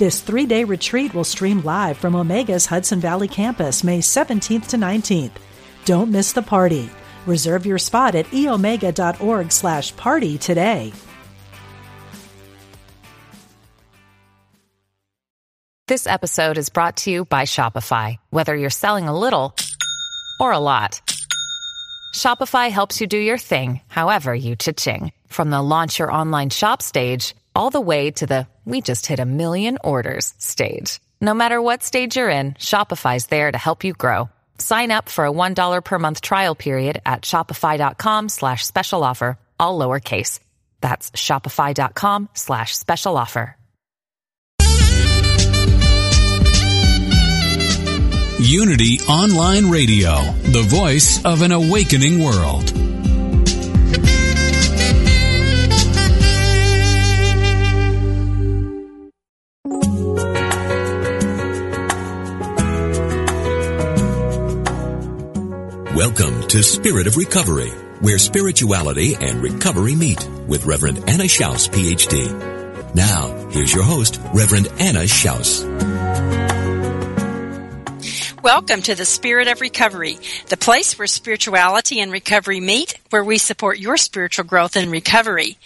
This three day retreat will stream live from Omega's Hudson Valley campus May 17th to 19th. Don't miss the party. Reserve your spot at eomega.org slash party today. This episode is brought to you by Shopify. Whether you're selling a little or a lot, Shopify helps you do your thing, however you cha-ching. From the launch your online shop stage all the way to the we just hit a million orders stage. No matter what stage you're in, Shopify's there to help you grow. Sign up for a $1 per month trial period at shopify.com slash special offer, all lowercase. That's shopify.com slash special offer. Unity Online Radio, the voice of an awakening world. Welcome to Spirit of Recovery, where spirituality and recovery meet with Reverend Anna Schaus, PhD. Now, here's your host, Reverend Anna Schaus. Welcome to the Spirit of Recovery, the place where spirituality and recovery meet, where we support your spiritual growth and recovery.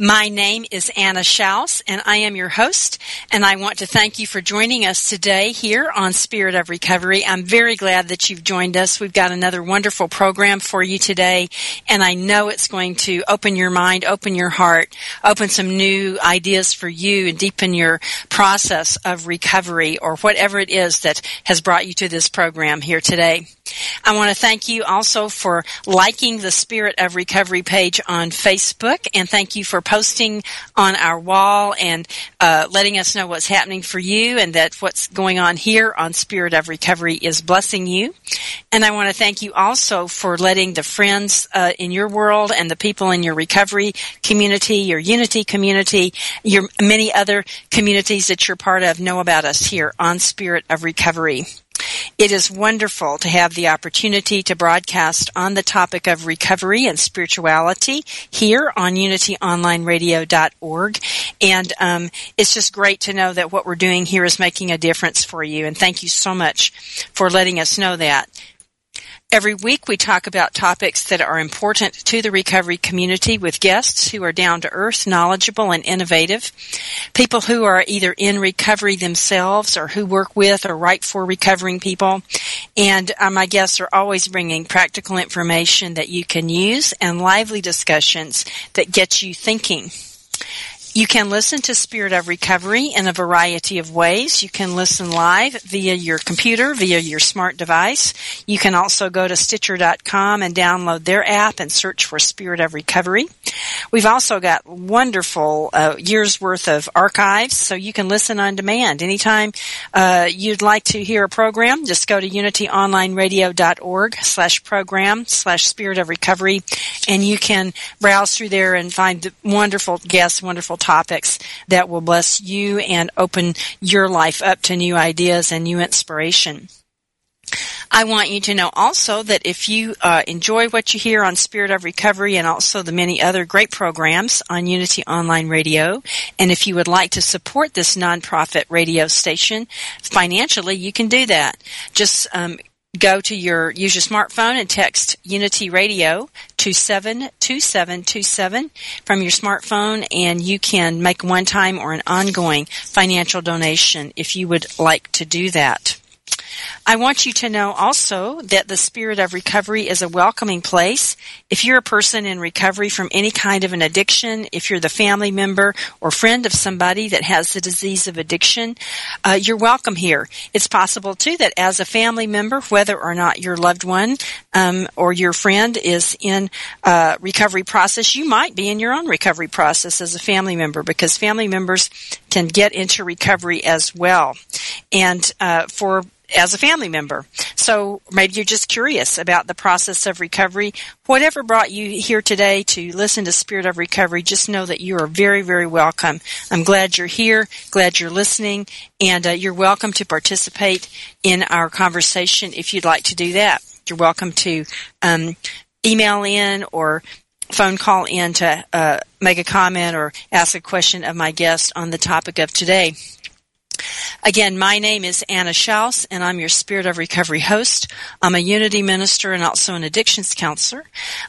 My name is Anna Schaus, and I am your host, and I want to thank you for joining us today here on Spirit of Recovery. I'm very glad that you've joined us. We've got another wonderful program for you today, and I know it's going to open your mind, open your heart, open some new ideas for you, and deepen your process of recovery or whatever it is that has brought you to this program here today. I want to thank you also for liking the Spirit of Recovery page on Facebook, and thank you for posting on our wall and uh, letting us know what's happening for you and that what's going on here on Spirit of Recovery is blessing you. And I want to thank you also for letting the friends uh, in your world and the people in your recovery community, your unity community, your many other communities that you're part of know about us here on Spirit of Recovery. It is wonderful to have the opportunity to broadcast on the topic of recovery and spirituality here on unityonlineradio.org. And um, it's just great to know that what we're doing here is making a difference for you. And thank you so much for letting us know that. Every week we talk about topics that are important to the recovery community with guests who are down to earth, knowledgeable, and innovative. People who are either in recovery themselves or who work with or write for recovering people. And uh, my guests are always bringing practical information that you can use and lively discussions that get you thinking. You can listen to Spirit of Recovery in a variety of ways. You can listen live via your computer, via your smart device. You can also go to Stitcher.com and download their app and search for Spirit of Recovery. We've also got wonderful uh, years worth of archives, so you can listen on demand. Anytime uh, you'd like to hear a program, just go to unityonlineradio.org slash program slash Spirit of Recovery, and you can browse through there and find wonderful guests, wonderful topics that will bless you and open your life up to new ideas and new inspiration. I want you to know also that if you uh, enjoy what you hear on Spirit of Recovery and also the many other great programs on Unity Online Radio, and if you would like to support this nonprofit radio station financially, you can do that. Just um, go to your use your smartphone and text Unity Radio to 72727 from your smartphone and you can make one time or an ongoing financial donation if you would like to do that. I want you to know also that the spirit of recovery is a welcoming place. If you're a person in recovery from any kind of an addiction, if you're the family member or friend of somebody that has the disease of addiction, uh, you're welcome here. It's possible too that as a family member, whether or not your loved one um, or your friend is in a recovery process, you might be in your own recovery process as a family member because family members can get into recovery as well. and uh, for as a family member. So maybe you're just curious about the process of recovery. Whatever brought you here today to listen to Spirit of Recovery, just know that you are very, very welcome. I'm glad you're here, glad you're listening, and uh, you're welcome to participate in our conversation if you'd like to do that. You're welcome to um, email in or phone call in to uh, make a comment or ask a question of my guest on the topic of today. Again, my name is Anna Schaus, and I'm your Spirit of Recovery host. I'm a unity minister and also an addictions counselor.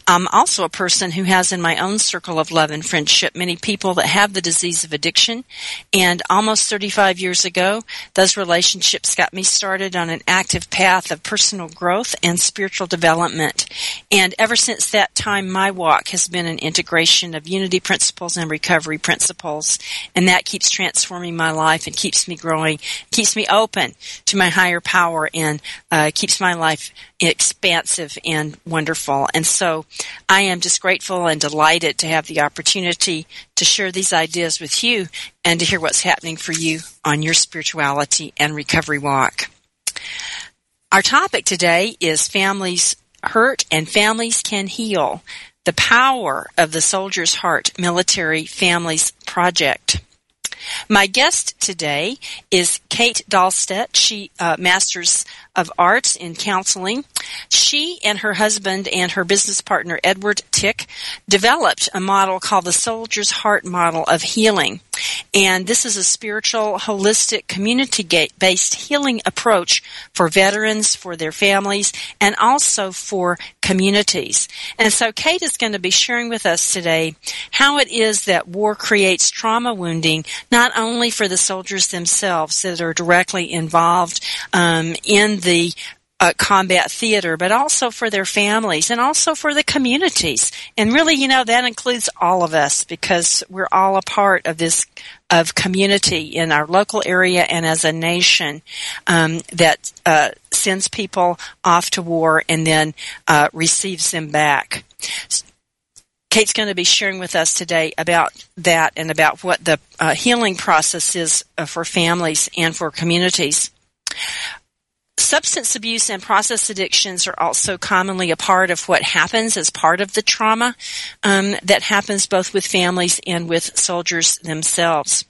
I'm also a person who has in my own circle of love and friendship many people that have the disease of addiction. And almost 35 years ago, those relationships got me started on an active path of personal growth and spiritual development. And ever since that time, my walk has been an integration of unity principles and recovery principles. And that keeps transforming my life and keeps me growing, keeps me open to my higher power, and uh, keeps my life expansive and wonderful. And so I am just grateful and delighted to have the opportunity to share these ideas with you and to hear what's happening for you on your spirituality and recovery walk. Our topic today is families hurt and families can heal. The power of the Soldier's Heart Military Families Project. My guest today is Kate Dahlstedt. She uh, masters of Arts in Counseling. She and her husband and her business partner, Edward Tick, developed a model called the Soldier's Heart Model of Healing. And this is a spiritual, holistic, community based healing approach for veterans, for their families, and also for communities. And so Kate is going to be sharing with us today how it is that war creates trauma wounding, not only for the soldiers themselves that are directly involved um, in the uh, combat theater, but also for their families and also for the communities. And really, you know, that includes all of us because we're all a part of this of community in our local area and as a nation um, that uh, sends people off to war and then uh, receives them back. Kate's going to be sharing with us today about that and about what the uh, healing process is uh, for families and for communities. Substance abuse and process addictions are also commonly a part of what happens as part of the trauma um, that happens both with families and with soldiers themselves.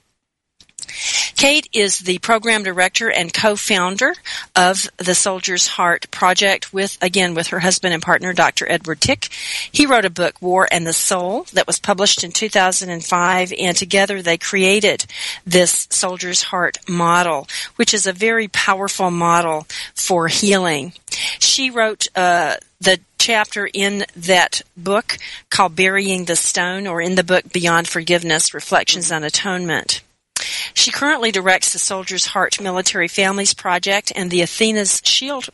Kate is the program director and co-founder of the Soldier's Heart Project with, again, with her husband and partner, Dr. Edward Tick. He wrote a book, War and the Soul, that was published in 2005, and together they created this Soldier's Heart model, which is a very powerful model for healing. She wrote, uh, the chapter in that book called Burying the Stone, or in the book Beyond Forgiveness, Reflections on Atonement. She currently directs the Soldier's Heart Military Families Project and the Athena's Shield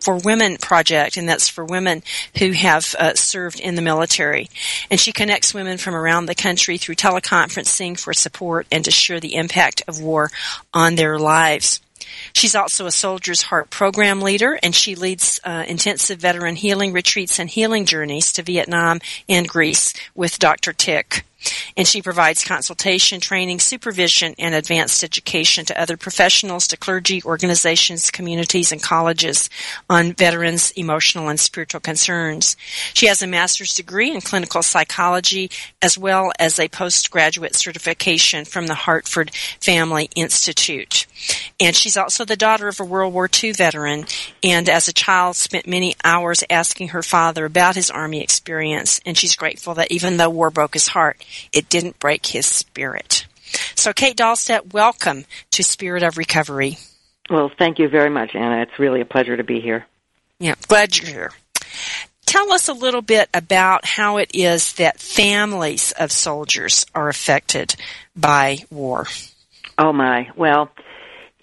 for Women project, and that's for women who have uh, served in the military. And she connects women from around the country through teleconferencing for support and to share the impact of war on their lives. She's also a Soldier's Heart program leader, and she leads uh, intensive veteran healing retreats and healing journeys to Vietnam and Greece with Dr. Tick and she provides consultation, training, supervision, and advanced education to other professionals, to clergy, organizations, communities, and colleges on veterans' emotional and spiritual concerns. She has a master's degree in clinical psychology as well as a postgraduate certification from the Hartford Family Institute. And she's also the daughter of a World War II veteran, and as a child spent many hours asking her father about his Army experience, and she's grateful that even though war broke his heart, it didn't break his spirit. So, Kate Dahlstedt, welcome to Spirit of Recovery. Well, thank you very much, Anna. It's really a pleasure to be here. Yeah, glad you're here. Tell us a little bit about how it is that families of soldiers are affected by war. Oh, my. Well,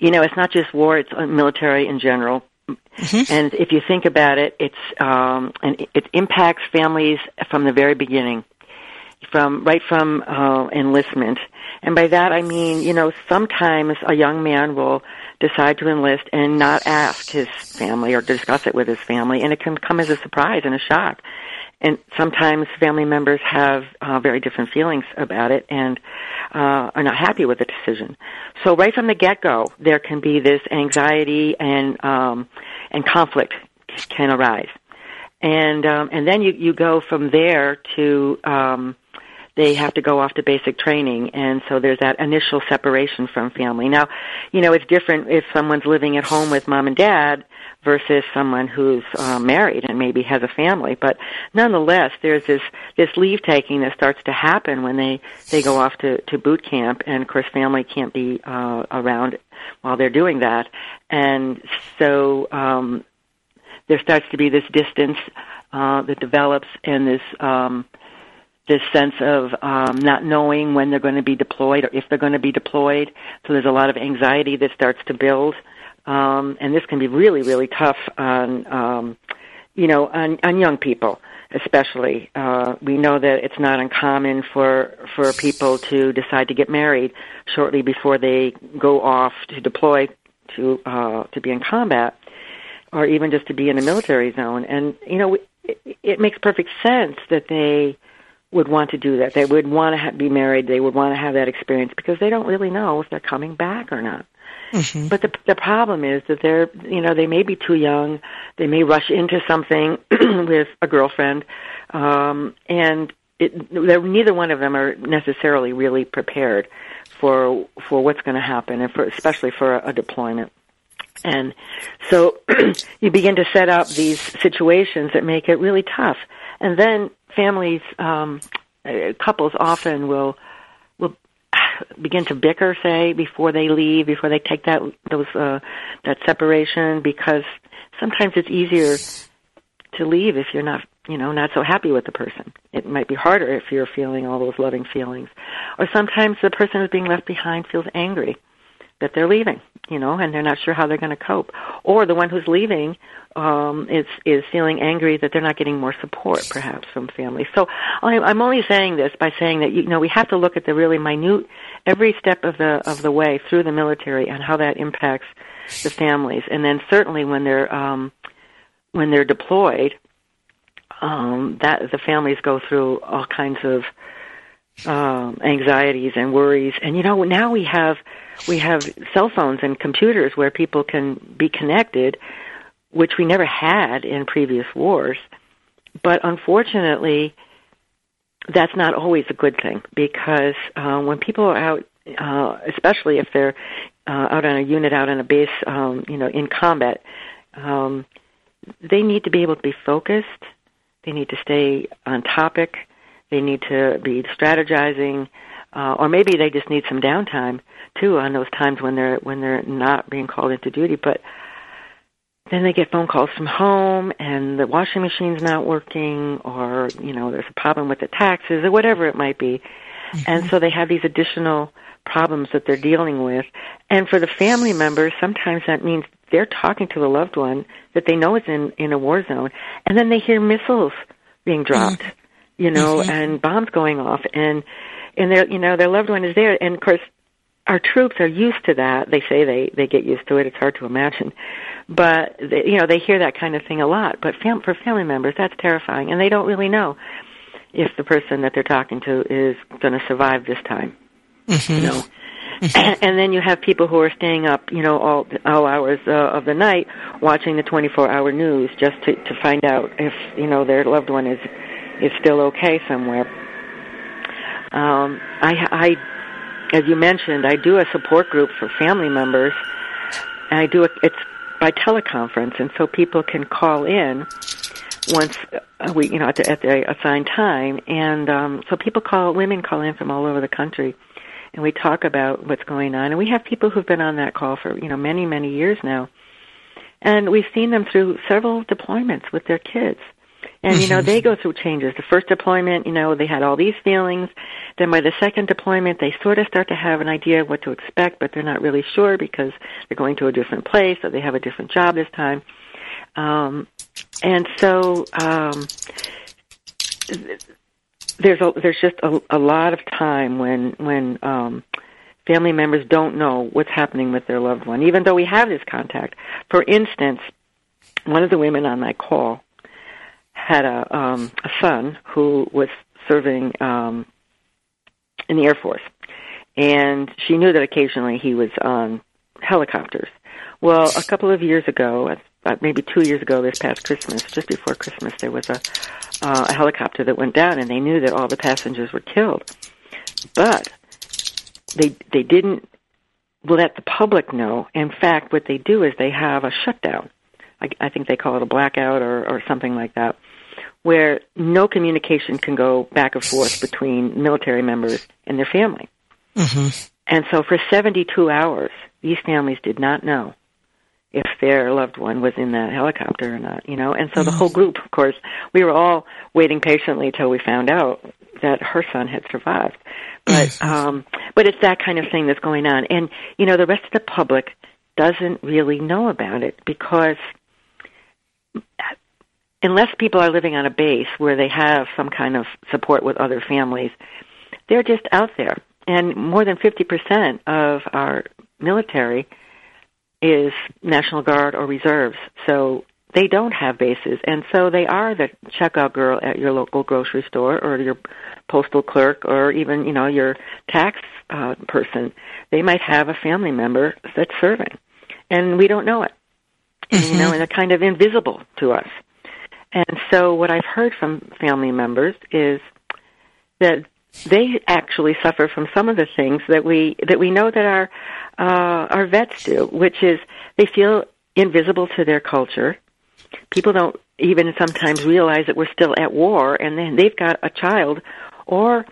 you know, it's not just war, it's military in general. Mm-hmm. And if you think about it, it's um, and it impacts families from the very beginning from right from uh, enlistment. And by that I mean, you know, sometimes a young man will decide to enlist and not ask his family or discuss it with his family, and it can come as a surprise and a shock. And sometimes family members have uh, very different feelings about it and uh, are not happy with the decision. So right from the get-go, there can be this anxiety and um, and conflict can arise, and um, and then you you go from there to um, they have to go off to basic training. And so there's that initial separation from family. Now you know it's different if someone's living at home with mom and dad versus someone who's uh, married and maybe has a family. But nonetheless there's this this leave taking that starts to happen when they they go off to to boot camp and of course family can't be uh around while they're doing that. And so um there starts to be this distance uh that develops and this um this sense of um, not knowing when they're going to be deployed or if they're going to be deployed. So there's a lot of anxiety that starts to build, um, and this can be really, really tough on, um, you know, on, on young people especially. Uh, we know that it's not uncommon for for people to decide to get married shortly before they go off to deploy to uh, to be in combat, or even just to be in a military zone. And you know, it, it makes perfect sense that they would want to do that. They would want to ha- be married. They would want to have that experience because they don't really know if they're coming back or not. Mm-hmm. But the the problem is that they're you know they may be too young. They may rush into something with a girlfriend, um, and it, neither one of them are necessarily really prepared for for what's going to happen, and for especially for a, a deployment. And so you begin to set up these situations that make it really tough. And then families, um, uh, couples often will will begin to bicker, say, before they leave, before they take that those uh, that separation, because sometimes it's easier to leave if you're not you know not so happy with the person. It might be harder if you're feeling all those loving feelings. Or sometimes the person who's being left behind feels angry that they're leaving, you know, and they're not sure how they're going to cope. Or the one who's leaving um, is is feeling angry that they're not getting more support, perhaps from family. So I, I'm only saying this by saying that you know we have to look at the really minute, every step of the of the way through the military and how that impacts the families, and then certainly when they're um, when they're deployed, um, that the families go through all kinds of um, anxieties and worries. And you know, now we have we have cell phones and computers where people can be connected, which we never had in previous wars. But unfortunately, that's not always a good thing because uh, when people are out, uh, especially if they're uh, out on a unit, out on a base, um, you know, in combat, um, they need to be able to be focused. They need to stay on topic they need to be strategizing, uh, or maybe they just need some downtime too on those times when they're when they're not being called into duty. But then they get phone calls from home, and the washing machine's not working, or you know there's a problem with the taxes, or whatever it might be, mm-hmm. and so they have these additional problems that they're dealing with. And for the family members, sometimes that means they're talking to the loved one that they know is in in a war zone, and then they hear missiles being dropped. Mm-hmm you know, mm-hmm. and bombs going off, and and their you know their loved one is there, and of course our troops are used to that. They say they they get used to it. It's hard to imagine, but they, you know they hear that kind of thing a lot. But fam- for family members, that's terrifying, and they don't really know if the person that they're talking to is going to survive this time. Mm-hmm. You know. Mm-hmm. and then you have people who are staying up, you know, all all hours uh, of the night watching the 24-hour news just to to find out if you know their loved one is is still okay somewhere. Um, I, I, as you mentioned, I do a support group for family members, and I do it. It's by teleconference, and so people can call in once we, you know, at the, at the assigned time, and um, so people call, women call in from all over the country, and we talk about what's going on, and we have people who've been on that call for you know many many years now, and we've seen them through several deployments with their kids and, you know, they go through changes. The first deployment, you know, they had all these feelings. Then by the second deployment, they sort of start to have an idea of what to expect, but they're not really sure because they're going to a different place or they have a different job this time. Um, and so, um, there's a, there's just a, a lot of time when, when, um, family members don't know what's happening with their loved one, even though we have this contact. For instance, one of the women on my call had a um, a son who was serving um, in the Air Force, and she knew that occasionally he was on helicopters. Well, a couple of years ago, uh, maybe two years ago, this past Christmas, just before Christmas, there was a, uh, a helicopter that went down, and they knew that all the passengers were killed, but they they didn't let the public know. In fact, what they do is they have a shutdown. I, I think they call it a blackout or, or something like that, where no communication can go back and forth between military members and their family. Mm-hmm. And so for 72 hours, these families did not know if their loved one was in that helicopter or not, you know. And so the whole mm-hmm. group, of course, we were all waiting patiently till we found out that her son had survived. But mm. um but it's that kind of thing that's going on. And you know, the rest of the public doesn't really know about it because unless people are living on a base where they have some kind of support with other families, they're just out there. And more than 50% of our military is National Guard or reserves. So they don't have bases. And so they are the checkout girl at your local grocery store or your postal clerk or even, you know, your tax uh, person. They might have a family member that's serving. And we don't know it. Mm-hmm. You know, and they're kind of invisible to us. And so what I've heard from family members is that they actually suffer from some of the things that we that we know that our uh, our vets do, which is they feel invisible to their culture. People don't even sometimes realize that we're still at war, and then they've got a child or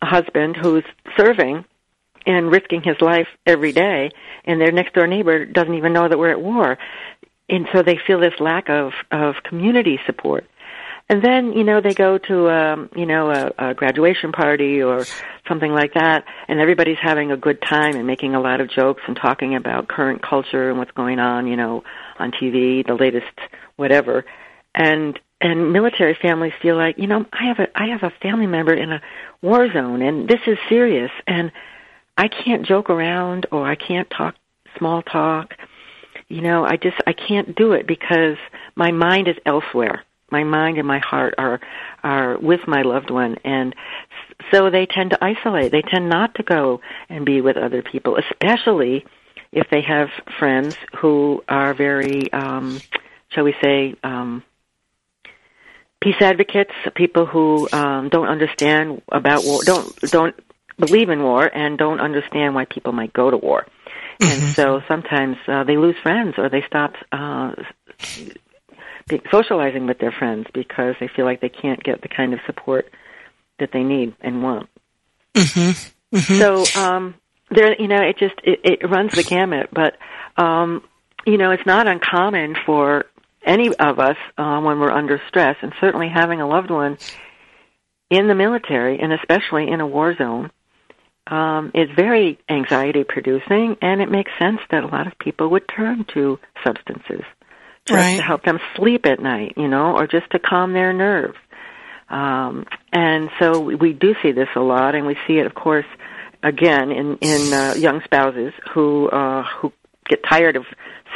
a husband who's serving and risking his life every day, and their next door neighbor doesn't even know that we're at war, and so they feel this lack of of community support. And then, you know, they go to, um, you know, a, a graduation party or something like that, and everybody's having a good time and making a lot of jokes and talking about current culture and what's going on, you know, on TV, the latest whatever. And and military families feel like, you know, I have a I have a family member in a war zone and this is serious and I can't joke around or I can't talk small talk. You know, I just I can't do it because my mind is elsewhere. My mind and my heart are are with my loved one. And so they tend to isolate. They tend not to go and be with other people especially if they have friends who are very um shall we say um peace advocates people who um don't understand about war don't don't believe in war and don't understand why people might go to war mm-hmm. and so sometimes uh, they lose friends or they stop uh socializing with their friends because they feel like they can't get the kind of support that they need and want. Mm-hmm. Mm-hmm. So um, there, you know, it just it, it runs the gamut. But um, you know, it's not uncommon for any of us uh, when we're under stress, and certainly having a loved one in the military, and especially in a war zone, um, is very anxiety producing, and it makes sense that a lot of people would turn to substances just right. to help them sleep at night, you know, or just to calm their nerves. Um, and so we do see this a lot, and we see it, of course, again in in uh, young spouses who uh, who get tired of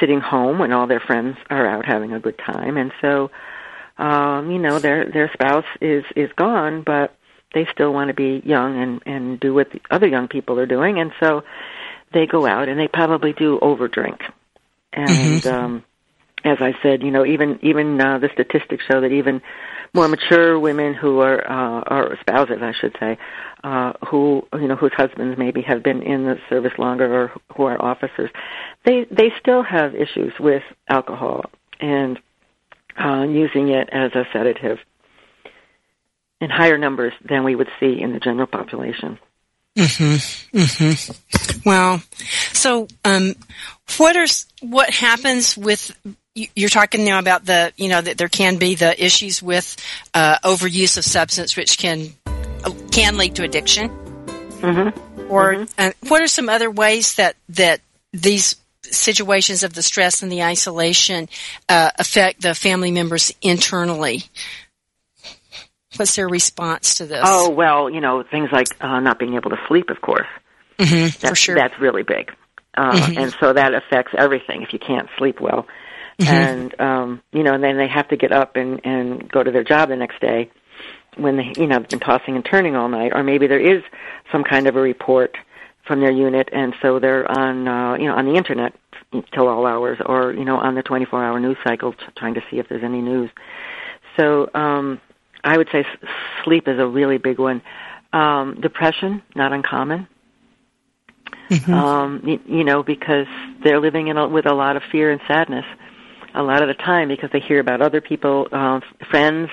sitting home when all their friends are out having a good time, and so um, you know their their spouse is is gone, but they still want to be young and and do what the other young people are doing, and so they go out and they probably do overdrink, and mm-hmm. um, as I said, you know, even even uh, the statistics show that even more mature women who are uh, or spouses, I should say, uh, who you know whose husbands maybe have been in the service longer or who are officers, they they still have issues with alcohol and uh, using it as a sedative in higher numbers than we would see in the general population. Mm-hmm. Mm-hmm. Well, so um, what are what happens with you're talking now about the you know that there can be the issues with uh, overuse of substance which can uh, can lead to addiction mm-hmm. or mm-hmm. Uh, what are some other ways that that these situations of the stress and the isolation uh, affect the family members internally what's their response to this oh well you know things like uh, not being able to sleep of course mm-hmm, for sure that's really big uh, mm-hmm. and so that affects everything if you can't sleep well mm-hmm. and um, you know, and then they have to get up and and go to their job the next day when they you know have been tossing and turning all night, or maybe there is some kind of a report from their unit, and so they're on uh, you know on the internet till all hours, or you know on the 24-hour news cycle, trying to see if there's any news. So um, I would say sleep is a really big one. Um, depression, not uncommon. Mm-hmm. Um, you, you know, because they're living in a, with a lot of fear and sadness a lot of the time because they hear about other people, uh, friends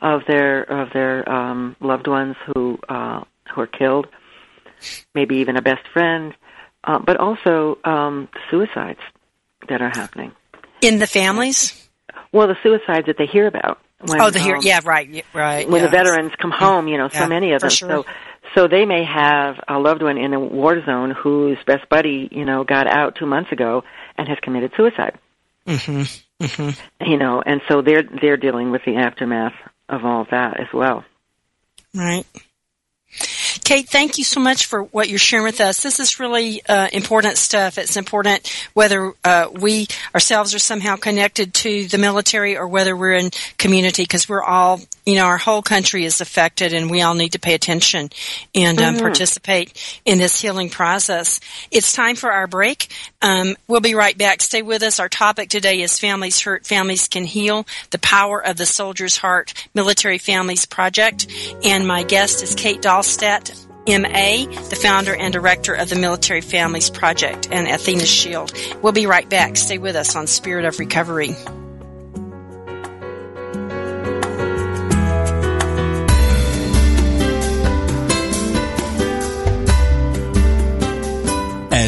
of their of their um, loved ones who uh, who are killed, maybe even a best friend, uh, but also um, suicides that are happening in the families. Well, the suicides that they hear about. When, oh, the hear, um, yeah, right, right. When yeah. the veterans come home, you know, so yeah, many of them. Sure. So, so they may have a loved one in a war zone whose best buddy, you know, got out two months ago and has committed suicide. Mm-hmm. Mm-hmm. You know, and so they're they're dealing with the aftermath of all that as well. Right. Kate, thank you so much for what you're sharing with us. This is really uh, important stuff. It's important whether uh, we ourselves are somehow connected to the military or whether we're in community because we're all, you know, our whole country is affected and we all need to pay attention and um, mm-hmm. participate in this healing process. It's time for our break. Um, we'll be right back. Stay with us. Our topic today is Families Hurt, Families Can Heal, the Power of the Soldier's Heart Military Families Project. And my guest is Kate Dahlstedt MA, the founder and director of the Military Families Project and Athena Shield. We'll be right back. Stay with us on Spirit of Recovery.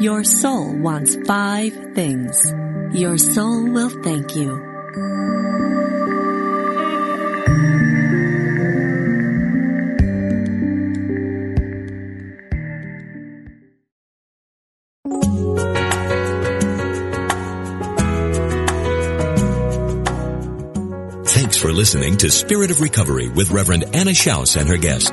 your soul wants five things. Your soul will thank you. Thanks for listening to Spirit of Recovery with Reverend Anna Schaus and her guest.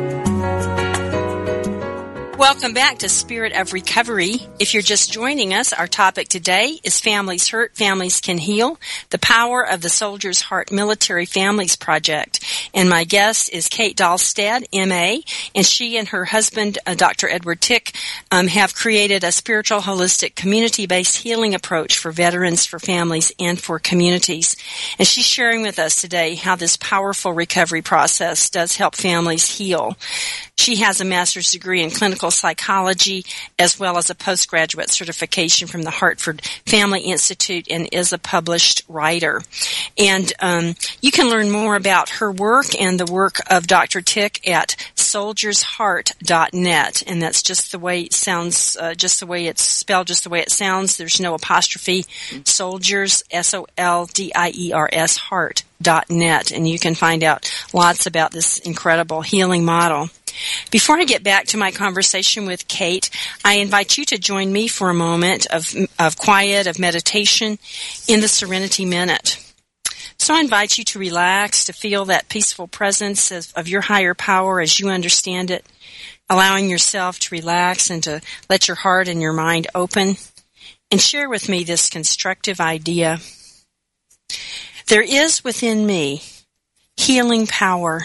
Welcome back to Spirit of Recovery. If you're just joining us, our topic today is Families Hurt, Families Can Heal, the Power of the Soldier's Heart Military Families Project. And my guest is Kate Dahlstedt, MA, and she and her husband, uh, Dr. Edward Tick, um, have created a spiritual, holistic, community-based healing approach for veterans, for families, and for communities. And she's sharing with us today how this powerful recovery process does help families heal. She has a master's degree in clinical psychology as well as a postgraduate certification from the Hartford Family Institute and is a published writer. And um, you can learn more about her work and the work of Dr. Tick at soldiersheart.net. And that's just the way it sounds, uh, just the way it's spelled, just the way it sounds. There's no apostrophe. Soldiers, S-O-L-D-I-E-R-S, heart.net. And you can find out lots about this incredible healing model. Before I get back to my conversation with Kate, I invite you to join me for a moment of, of quiet, of meditation in the Serenity Minute. So I invite you to relax, to feel that peaceful presence of, of your higher power as you understand it, allowing yourself to relax and to let your heart and your mind open, and share with me this constructive idea. There is within me healing power,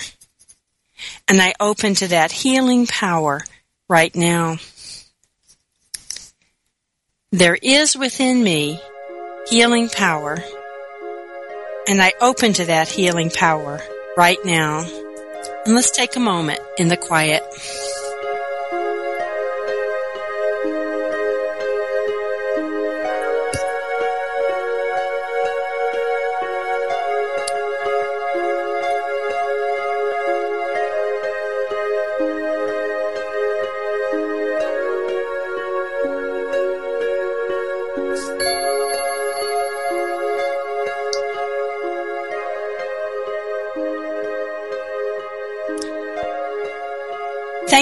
and I open to that healing power right now. There is within me healing power and I open to that healing power right now. And let's take a moment in the quiet.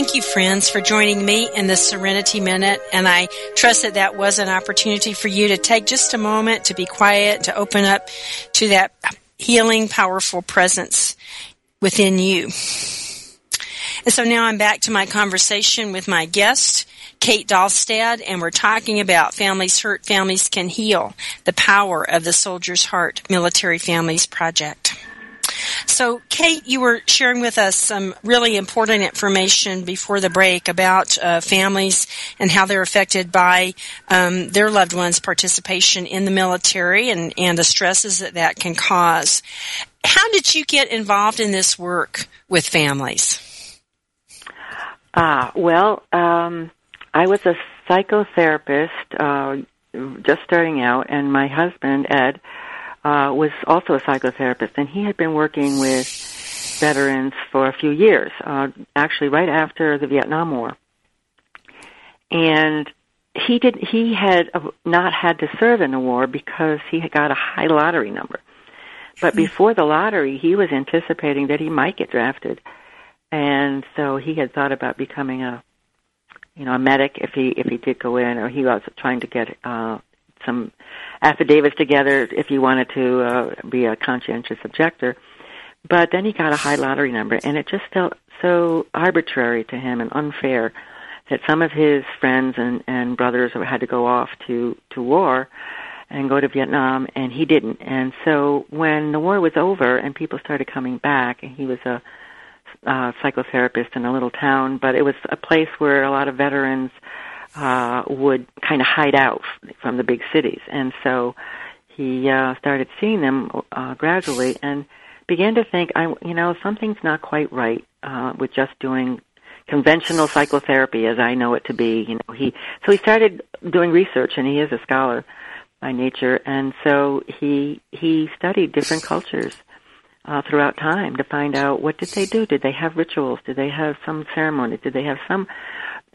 Thank you, friends, for joining me in the Serenity Minute. And I trust that that was an opportunity for you to take just a moment to be quiet, to open up to that healing, powerful presence within you. And so now I'm back to my conversation with my guest, Kate Dahlstedt, and we're talking about Families Hurt, Families Can Heal, the power of the Soldier's Heart Military Families Project. So, Kate, you were sharing with us some really important information before the break about uh, families and how they're affected by um, their loved ones' participation in the military and, and the stresses that that can cause. How did you get involved in this work with families? Ah, well, um, I was a psychotherapist uh, just starting out, and my husband, Ed, uh, was also a psychotherapist, and he had been working with veterans for a few years, uh, actually right after the Vietnam War. And he did he had not had to serve in the war because he had got a high lottery number. But hmm. before the lottery, he was anticipating that he might get drafted, and so he had thought about becoming a, you know, a medic if he if he did go in, or he was trying to get uh, some affidavits together if you wanted to uh, be a conscientious objector. But then he got a high lottery number, and it just felt so arbitrary to him and unfair that some of his friends and, and brothers had to go off to, to war and go to Vietnam, and he didn't. And so when the war was over and people started coming back, and he was a uh, psychotherapist in a little town, but it was a place where a lot of veterans uh, would kind of hide out from the big cities, and so he uh, started seeing them uh, gradually and began to think, I, you know, something's not quite right uh, with just doing conventional psychotherapy as I know it to be. You know, he so he started doing research, and he is a scholar by nature, and so he he studied different cultures. Uh, throughout time to find out what did they do? Did they have rituals? Did they have some ceremony? Did they have some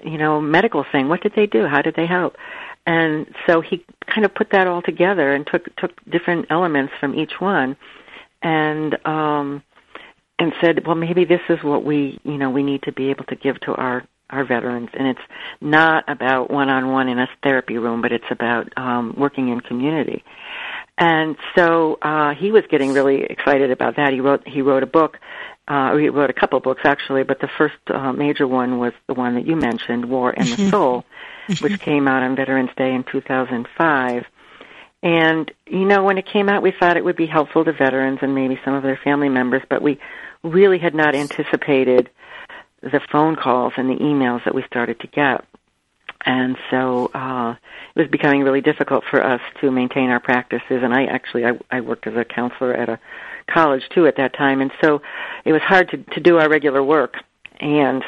you know, medical thing. What did they do? How did they help? And so he kind of put that all together and took took different elements from each one, and um, and said, well, maybe this is what we you know we need to be able to give to our our veterans. And it's not about one on one in a therapy room, but it's about um, working in community. And so uh, he was getting really excited about that. He wrote he wrote a book uh, he wrote a couple books actually, but the first uh, major one was the one that you mentioned, War and the mm-hmm. Soul, which mm-hmm. came out on Veterans Day in 2005. And, you know, when it came out, we thought it would be helpful to veterans and maybe some of their family members, but we really had not anticipated the phone calls and the emails that we started to get. And so uh, it was becoming really difficult for us to maintain our practices. And I actually, I, I worked as a counselor at a college too at that time, and so it was hard to to do our regular work and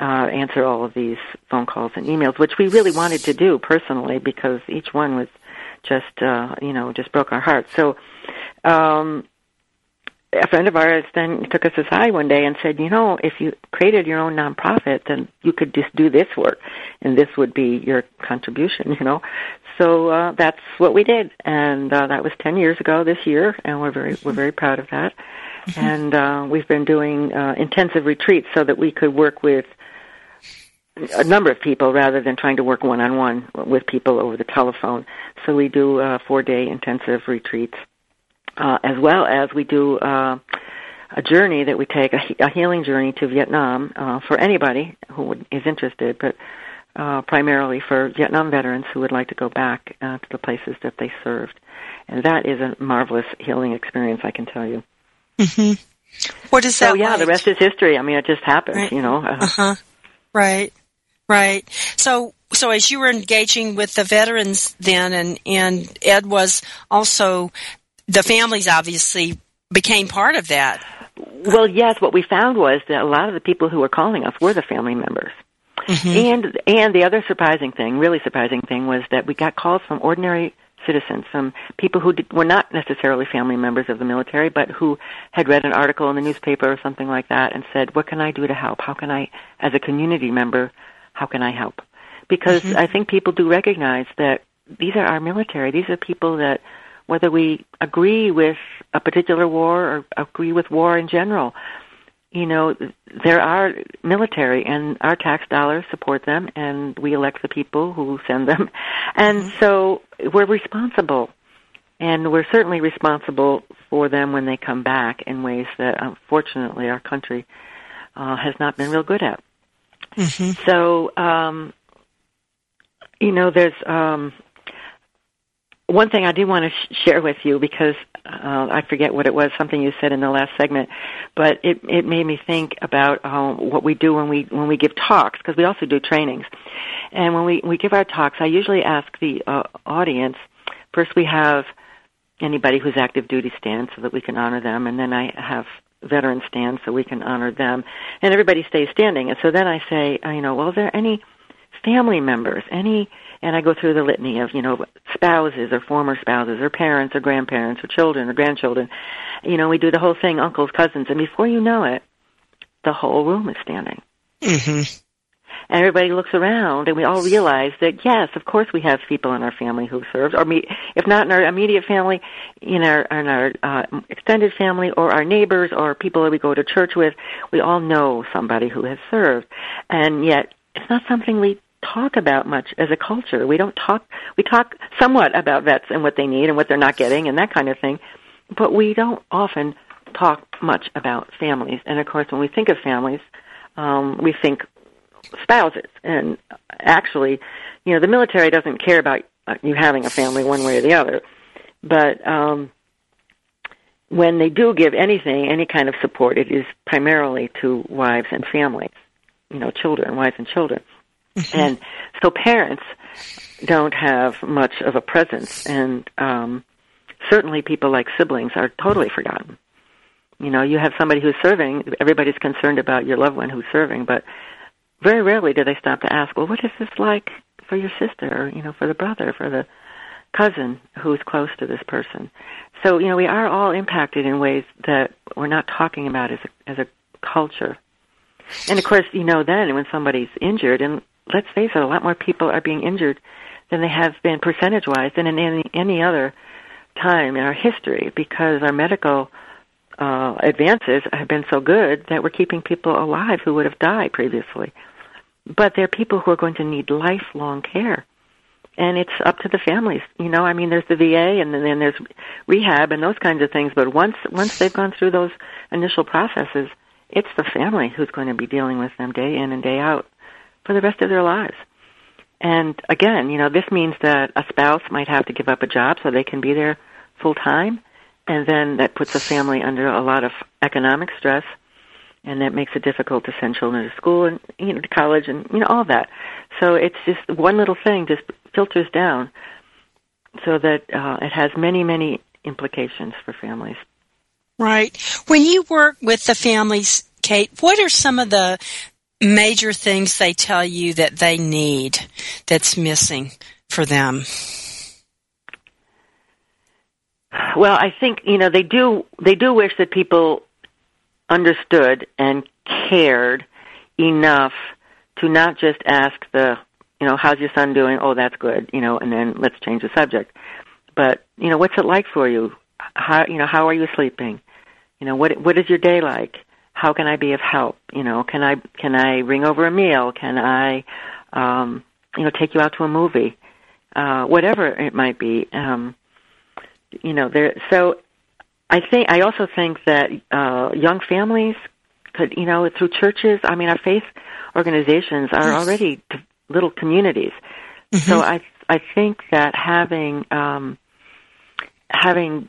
uh, answer all of these phone calls and emails, which we really wanted to do personally because each one was just, uh, you know, just broke our hearts. So, um, a friend of ours then took us aside one day and said, you know, if you created your own nonprofit, then you could just do this work, and this would be your contribution, you know. So uh, that's what we did, and uh, that was ten years ago this year, and we're very we're very proud of that. Mm-hmm. And uh, we've been doing uh, intensive retreats so that we could work with a number of people rather than trying to work one on one with people over the telephone. So we do uh, four day intensive retreats uh, as well as we do uh, a journey that we take, a, a healing journey to Vietnam uh, for anybody who would, is interested, but uh, primarily for Vietnam veterans who would like to go back uh, to the places that they served. And that is a marvelous healing experience, I can tell you. Mm-hmm. What is that? So yeah, like? the rest is history. I mean, it just happened, right. you know. Uh huh. Right. Right. So, so as you were engaging with the veterans then, and and Ed was also the families obviously became part of that. Well, yes. What we found was that a lot of the people who were calling us were the family members. Mm-hmm. And and the other surprising thing, really surprising thing, was that we got calls from ordinary citizens, from people who did, were not necessarily family members of the military, but who had read an article in the newspaper or something like that and said, "What can I do to help? How can I, as a community member, how can I help?" Because mm-hmm. I think people do recognize that these are our military. These are people that whether we agree with a particular war or agree with war in general. You know, there are military and our tax dollars support them and we elect the people who send them. And mm-hmm. so we're responsible. And we're certainly responsible for them when they come back in ways that unfortunately our country uh, has not been real good at. Mm-hmm. So, um, you know, there's um, one thing I do want to sh- share with you because uh, I forget what it was, something you said in the last segment, but it it made me think about um, what we do when we when we give talks because we also do trainings, and when we we give our talks, I usually ask the uh, audience first we have anybody who's active duty stand so that we can honor them, and then I have veteran stand so we can honor them, and everybody stays standing, and so then I say, uh, you know, well, are there any family members, any and I go through the litany of, you know, spouses or former spouses or parents or grandparents or children or grandchildren. You know, we do the whole thing, uncles, cousins, and before you know it, the whole room is standing. Mm-hmm. And everybody looks around, and we all realize that yes, of course, we have people in our family who served, or me, if not in our immediate family, in our in our uh, extended family, or our neighbors, or people that we go to church with. We all know somebody who has served, and yet it's not something we talk about much as a culture. We don't talk, we talk somewhat about vets and what they need and what they're not getting and that kind of thing, but we don't often talk much about families. And of course, when we think of families, um, we think spouses. And actually, you know, the military doesn't care about uh, you having a family one way or the other. But um, when they do give anything, any kind of support, it is primarily to wives and families, you know, children, wives and children. Mm-hmm. And so parents don't have much of a presence, and um, certainly people like siblings are totally forgotten. You know, you have somebody who's serving, everybody's concerned about your loved one who's serving, but very rarely do they stop to ask, well, what is this like for your sister, or, you know, for the brother, for the cousin who's close to this person? So, you know, we are all impacted in ways that we're not talking about as a, as a culture. And of course, you know, then when somebody's injured, and let's face it, a lot more people are being injured than they have been percentage wise than in any, any other time in our history because our medical uh, advances have been so good that we're keeping people alive who would have died previously. But there are people who are going to need lifelong care. And it's up to the families. You know, I mean, there's the VA and then there's rehab and those kinds of things. But once, once they've gone through those initial processes, it's the family who's going to be dealing with them day in and day out for the rest of their lives. And again, you know, this means that a spouse might have to give up a job so they can be there full time, and then that puts a family under a lot of economic stress, and that makes it difficult to send children to school and you know to college and you know all that. So it's just one little thing just filters down, so that uh, it has many many implications for families. Right. When you work with the families, Kate, what are some of the major things they tell you that they need that's missing for them? Well, I think you know they do. They do wish that people understood and cared enough to not just ask the, you know, how's your son doing? Oh, that's good, you know, and then let's change the subject. But you know, what's it like for you? How you know, how are you sleeping? You know, what what is your day like? How can I be of help? You know, can I can I ring over a meal? Can I, um, you know, take you out to a movie? Uh, whatever it might be. Um, you know, there. So, I think I also think that uh, young families could, you know, through churches. I mean, our faith organizations are already little communities. Mm-hmm. So I I think that having um, having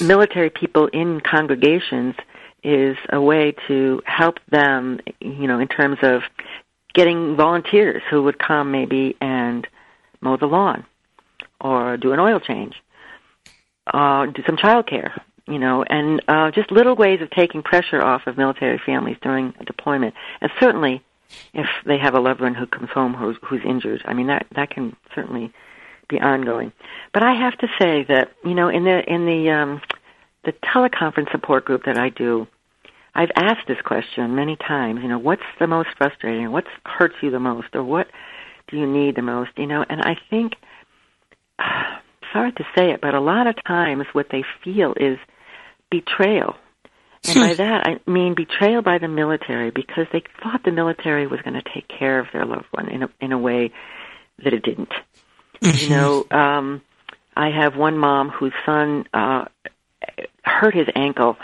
military people in congregations is a way to help them, you know, in terms of getting volunteers who would come maybe and mow the lawn or do an oil change, uh, do some child care, you know, and uh, just little ways of taking pressure off of military families during a deployment. And certainly, if they have a loved one who comes home who's, who's injured, I mean that that can certainly be ongoing. But I have to say that you know, in the in the um, the teleconference support group that I do, I've asked this question many times. You know, what's the most frustrating? What hurts you the most, or what do you need the most? You know, and I think. Sorry to say it, but a lot of times what they feel is betrayal. And by that, I mean betrayal by the military because they thought the military was going to take care of their loved one in a, in a way that it didn't. Mm-hmm. You know, um, I have one mom whose son uh, hurt his ankle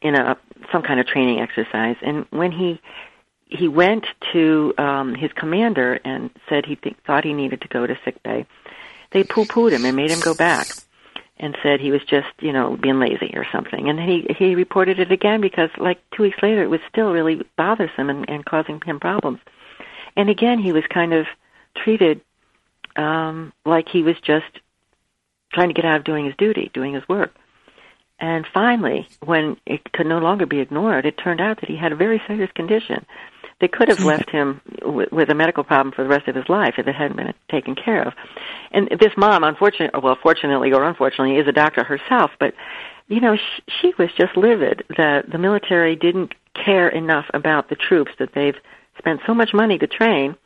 in a some kind of training exercise, and when he he went to um, his commander and said he th- thought he needed to go to sick bay, they poo-pooed him and made him go back and said he was just, you know, being lazy or something. And then he he reported it again because like 2 weeks later it was still really bothersome and, and causing him problems. And again he was kind of treated um like he was just trying to get out of doing his duty, doing his work. And finally, when it could no longer be ignored, it turned out that he had a very serious condition they could have left him with, with a medical problem for the rest of his life if it hadn't been taken care of. And this mom, unfortunately, well, fortunately or unfortunately, is a doctor herself, but you know, she, she was just livid that the military didn't care enough about the troops that they've spent so much money to train.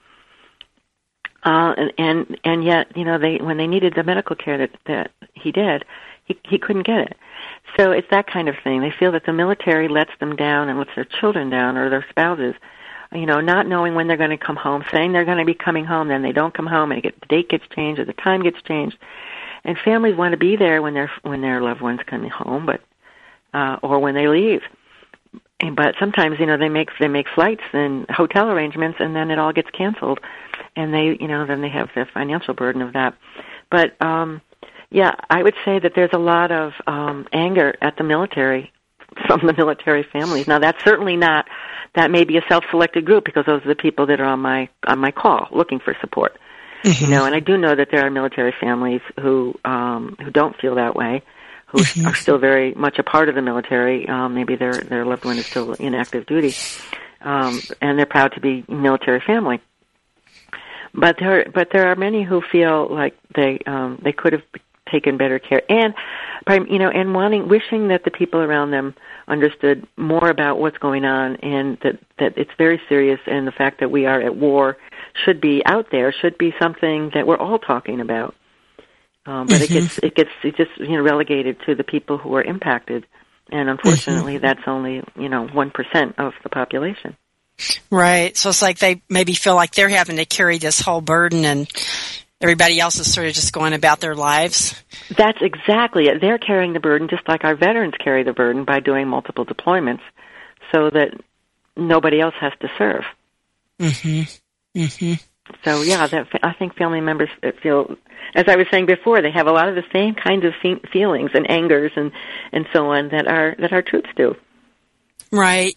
Uh, and, and, and yet, you know, they, when they needed the medical care that, that he did, he, he couldn't get it. So it's that kind of thing. They feel that the military lets them down and lets their children down or their spouses you know, not knowing when they're going to come home, saying they're going to be coming home, then they don't come home, and get, the date gets changed or the time gets changed. And families want to be there when their when their loved ones come home, but uh, or when they leave. But sometimes, you know, they make they make flights and hotel arrangements, and then it all gets canceled, and they, you know, then they have the financial burden of that. But um, yeah, I would say that there's a lot of um, anger at the military from the military families. Now, that's certainly not that may be a self-selected group because those are the people that are on my on my call looking for support. Mm-hmm. You know, and I do know that there are military families who um, who don't feel that way, who mm-hmm. are still very much a part of the military. Um, maybe their their loved one is still in active duty, um, and they're proud to be military family. But there, but there are many who feel like they um, they could have taken better care, and you know, and wanting, wishing that the people around them understood more about what's going on and that that it's very serious and the fact that we are at war should be out there should be something that we're all talking about. Um, but mm-hmm. it gets it gets it just you know relegated to the people who are impacted. And unfortunately mm-hmm. that's only you know one percent of the population. Right. So it's like they maybe feel like they're having to carry this whole burden and everybody else is sort of just going about their lives. That's exactly it. They're carrying the burden just like our veterans carry the burden by doing multiple deployments so that nobody else has to serve. Mhm. Mhm. So yeah, that I think family members feel as I was saying before, they have a lot of the same kinds of feelings and angers and and so on that our that our troops do. Right.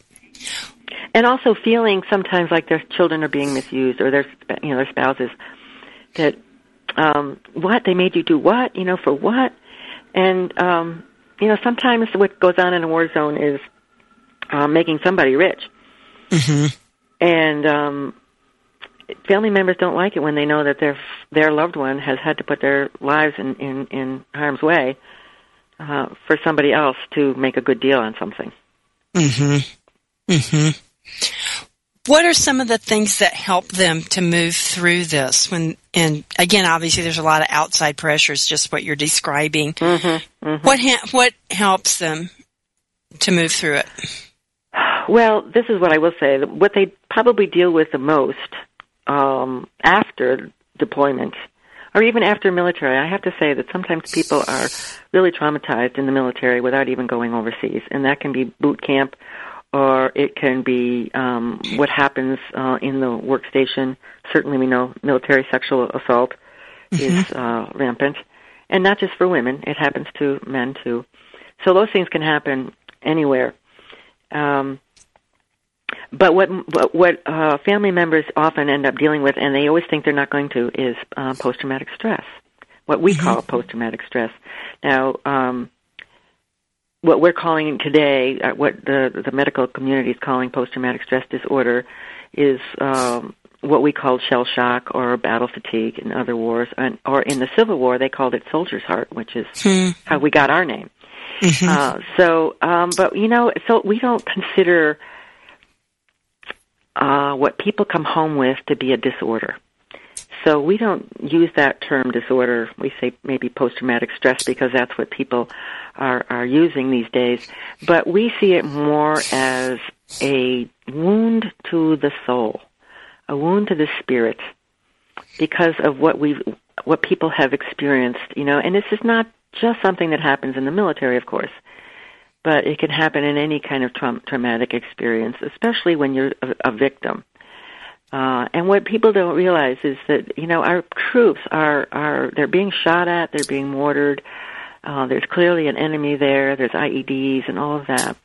And also feeling sometimes like their children are being misused or their you know their spouses that um what they made you do what you know for what and um you know sometimes what goes on in a war zone is uh, making somebody rich mm-hmm. and um, family members don't like it when they know that their their loved one has had to put their lives in in, in harm's way uh, for somebody else to make a good deal on something. Mhm. Mhm. What are some of the things that help them to move through this? When and again, obviously, there's a lot of outside pressures, just what you're describing. Mm-hmm, mm-hmm. What ha- what helps them to move through it? Well, this is what I will say. What they probably deal with the most um, after deployment, or even after military, I have to say that sometimes people are really traumatized in the military without even going overseas, and that can be boot camp, or it can be um, what happens uh, in the workstation. Certainly, we know military sexual assault mm-hmm. is uh, rampant, and not just for women; it happens to men too. So those things can happen anywhere. Um, but what what uh, family members often end up dealing with, and they always think they're not going to, is uh, post traumatic stress. What we mm-hmm. call post traumatic stress. Now, um, what we're calling today, uh, what the the medical community is calling post traumatic stress disorder, is um, what we called shell shock or battle fatigue in other wars, and, or in the Civil War they called it soldier's heart, which is hmm. how we got our name. Mm-hmm. Uh, so, um, but you know, so we don't consider uh, what people come home with to be a disorder. So we don't use that term disorder. We say maybe post-traumatic stress because that's what people are, are using these days. But we see it more as a wound to the soul, a wound to the spirit because of what we what people have experienced, you know, and this is not just something that happens in the military, of course but it can happen in any kind of tra- traumatic experience, especially when you're a, a victim. Uh, and what people don't realize is that you know our troops are are they're being shot at, they're being mortared. Uh, there's clearly an enemy there. There's IEDs and all of that.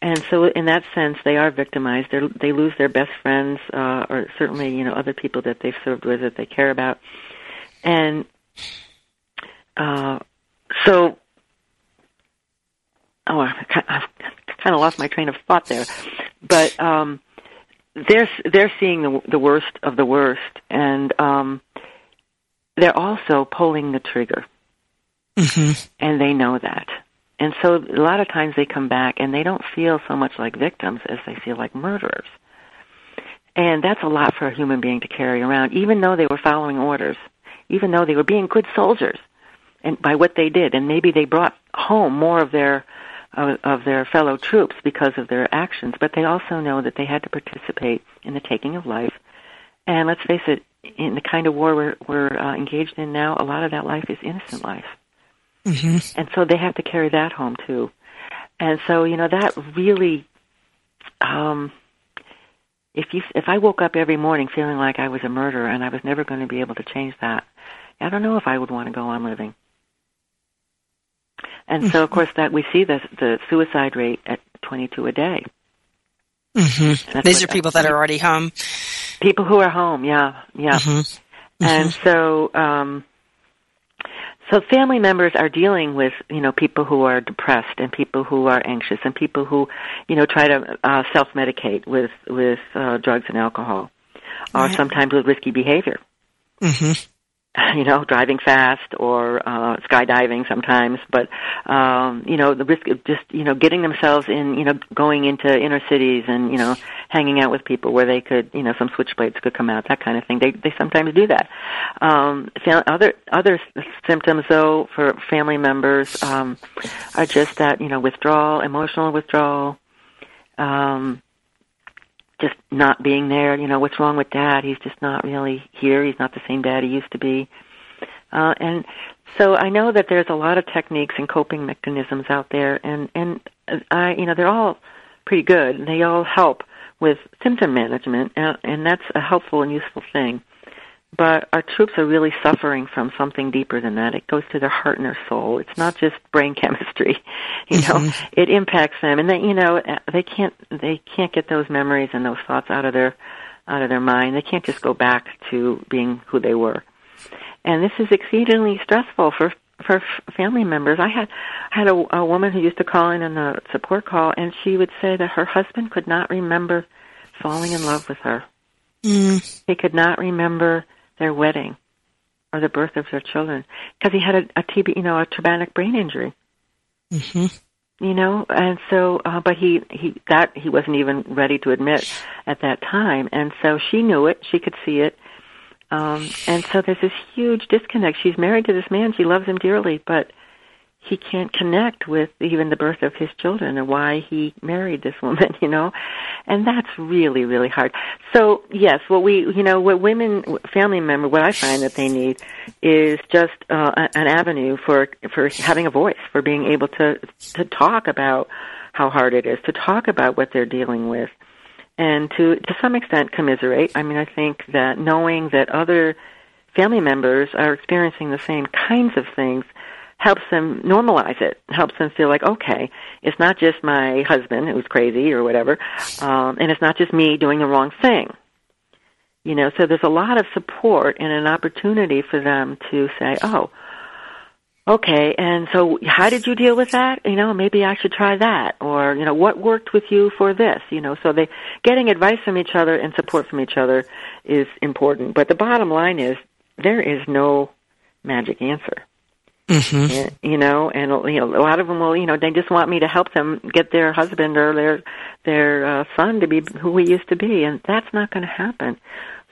And so, in that sense, they are victimized. They they lose their best friends, uh, or certainly you know other people that they've served with that they care about. And uh, so oh, I've kind of lost my train of thought there, but um, they're they're seeing the the worst of the worst, and um, they're also pulling the trigger, mm-hmm. and they know that. And so a lot of times they come back and they don't feel so much like victims as they feel like murderers. And that's a lot for a human being to carry around, even though they were following orders, even though they were being good soldiers and by what they did. And maybe they brought home more of their of, of their fellow troops because of their actions, but they also know that they had to participate in the taking of life. And let's face it, in the kind of war we're, we're uh, engaged in now, a lot of that life is innocent life. Mm-hmm. And so they have to carry that home too. And so, you know, that really, um, if you, if I woke up every morning feeling like I was a murderer and I was never going to be able to change that, I don't know if I would want to go on living. And so, of course, that we see the the suicide rate at 22 a day. Mm-hmm. These are people that are already home. People who are home, yeah, yeah. Mm-hmm. Mm-hmm. And so, um, so family members are dealing with you know people who are depressed and people who are anxious and people who you know try to uh, self medicate with with uh, drugs and alcohol, or sometimes with risky behavior. Mm-hmm. you know, driving fast or uh, skydiving sometimes, but um, you know, the risk of just you know getting themselves in, you know, going into inner cities and you know hanging out with people where they could, you know, some switchblades could come out, that kind of thing. They they sometimes do that. Um, other other symptoms though for family members um, are just that you know withdrawal, emotional withdrawal. Um, just not being there. You know, what's wrong with dad? He's just not really here. He's not the same dad he used to be. Uh, and so I know that there's a lot of techniques and coping mechanisms out there, and and I, you know, they're all pretty good. And they all help with symptom management, and, and that's a helpful and useful thing. But our troops are really suffering from something deeper than that. It goes to their heart and their soul. It's not just brain chemistry, you know. Mm-hmm. It impacts them, and they, you know, they can't they can't get those memories and those thoughts out of their out of their mind. They can't just go back to being who they were. And this is exceedingly stressful for for family members. I had I had a, a woman who used to call in on the support call, and she would say that her husband could not remember falling in love with her. Mm. He could not remember their wedding or the birth of their children because he had a, a TB, you know, a traumatic brain injury. hmm You know, and so, uh, but he he that he wasn't even ready to admit at that time, and so she knew it. She could see it, um, and so there's this huge disconnect. She's married to this man; she loves him dearly, but he can't connect with even the birth of his children and why he married this woman, you know, and that's really, really hard. So yes, what we, you know, what women, family member, what I find that they need is just uh, an avenue for for having a voice, for being able to to talk about how hard it is, to talk about what they're dealing with, and to to some extent commiserate. I mean, I think that knowing that other family members are experiencing the same kinds of things helps them normalize it, helps them feel like, okay, it's not just my husband who's crazy or whatever, um, and it's not just me doing the wrong thing. You know, so there's a lot of support and an opportunity for them to say, oh, okay, and so how did you deal with that? You know, maybe I should try that. Or, you know, what worked with you for this? You know, so they, getting advice from each other and support from each other is important. But the bottom line is, there is no magic answer. Mm-hmm. You know, and you know, a lot of them will, you know, they just want me to help them get their husband or their their uh, son to be who we used to be, and that's not going to happen.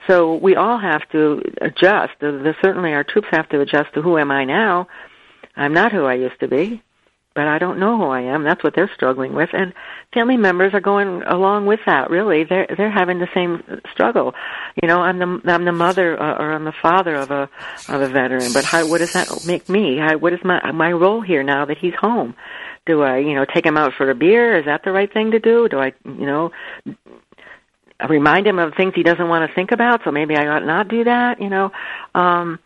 So we all have to adjust. The, the, certainly, our troops have to adjust to who am I now. I'm not who I used to be, but I don't know who I am. That's what they're struggling with, and family members are going along with that. Really, they're they're having the same struggle. You know, I'm the I'm the mother uh, or I'm the father of a of a veteran, but how what does that make me? How, what is my my role here now that he's home? Do I, you know, take him out for a beer? Is that the right thing to do? Do I, you know, remind him of things he doesn't want to think about? So maybe I ought not do that. You know, um,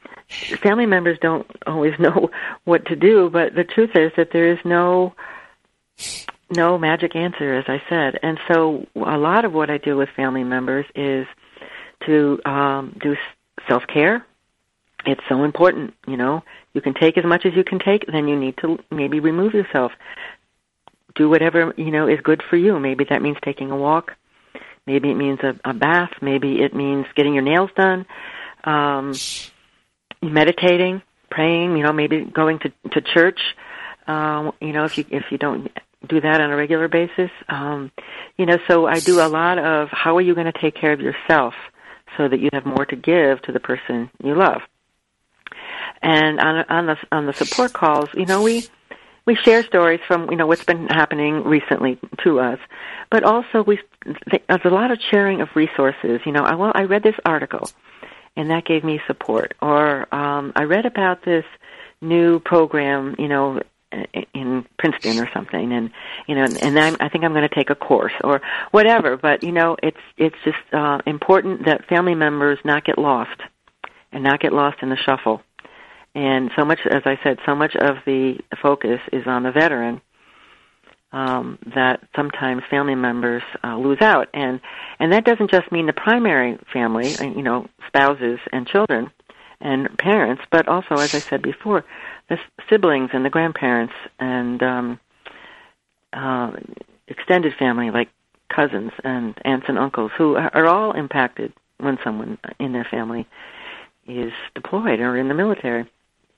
family members don't always know what to do, but the truth is that there is no no magic answer, as I said. And so a lot of what I do with family members is to um, do self care. It's so important, you know. You can take as much as you can take, then you need to maybe remove yourself. Do whatever, you know, is good for you. Maybe that means taking a walk. Maybe it means a, a bath. Maybe it means getting your nails done. Um, meditating, praying, you know, maybe going to, to church. Uh, you know, if you if you don't do that on a regular basis. Um, you know, so I do a lot of how are you going to take care of yourself so that you have more to give to the person you love. And on on the on the support calls, you know, we we share stories from you know what's been happening recently to us, but also we there's a lot of sharing of resources. You know, I well I read this article, and that gave me support, or um, I read about this new program, you know, in Princeton or something, and you know, and I'm, I think I'm going to take a course or whatever. But you know, it's it's just uh, important that family members not get lost and not get lost in the shuffle. And so much, as I said, so much of the focus is on the veteran um, that sometimes family members uh, lose out, and and that doesn't just mean the primary family, uh, you know, spouses and children and parents, but also, as I said before, the siblings and the grandparents and um, uh, extended family like cousins and aunts and uncles who are all impacted when someone in their family is deployed or in the military.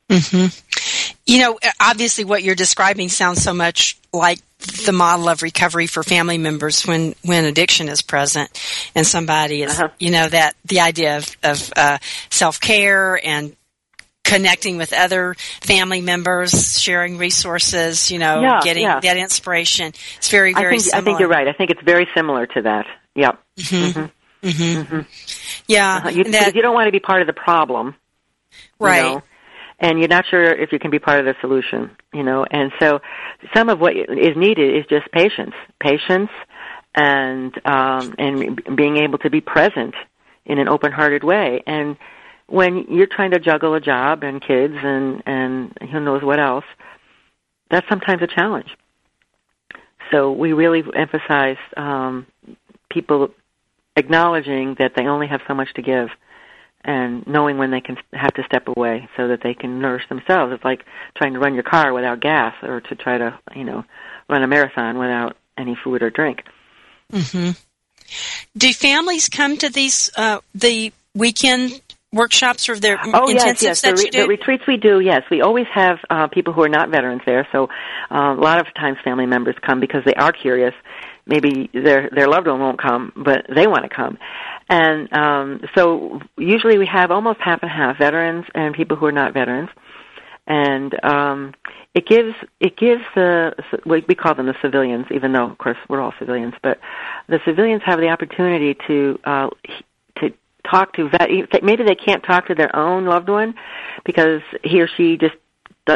Mm-hmm. You know, obviously, what you're describing sounds so much like the model of recovery for family members when when addiction is present and somebody is, uh-huh. you know, that the idea of, of uh, self care and connecting with other family members, sharing resources, you know, yeah, getting yeah. that inspiration. It's very, very I think, similar. I think you're right. I think it's very similar to that. Yep. Mm-hmm. Mm-hmm. Mm-hmm. Yeah. Uh-huh. You, that, you don't want to be part of the problem. Right. You know? And you're not sure if you can be part of the solution, you know. And so, some of what is needed is just patience, patience, and um, and being able to be present in an open-hearted way. And when you're trying to juggle a job and kids and and who knows what else, that's sometimes a challenge. So we really emphasize um, people acknowledging that they only have so much to give and knowing when they can have to step away so that they can nourish themselves. It's like trying to run your car without gas or to try to, you know, run a marathon without any food or drink. Mm-hmm. Do families come to these uh, the weekend workshops or their oh yes yes the, do? the retreats we do yes we always have uh, people who are not veterans there so uh, a lot of times family members come because they are curious maybe their their loved one won't come but they want to come and um, so usually we have almost half and half veterans and people who are not veterans and um, it gives it gives the we call them the civilians, even though of course we're all civilians, but the civilians have the opportunity to uh, to talk to vet. Maybe they can't talk to their own loved one because he or she just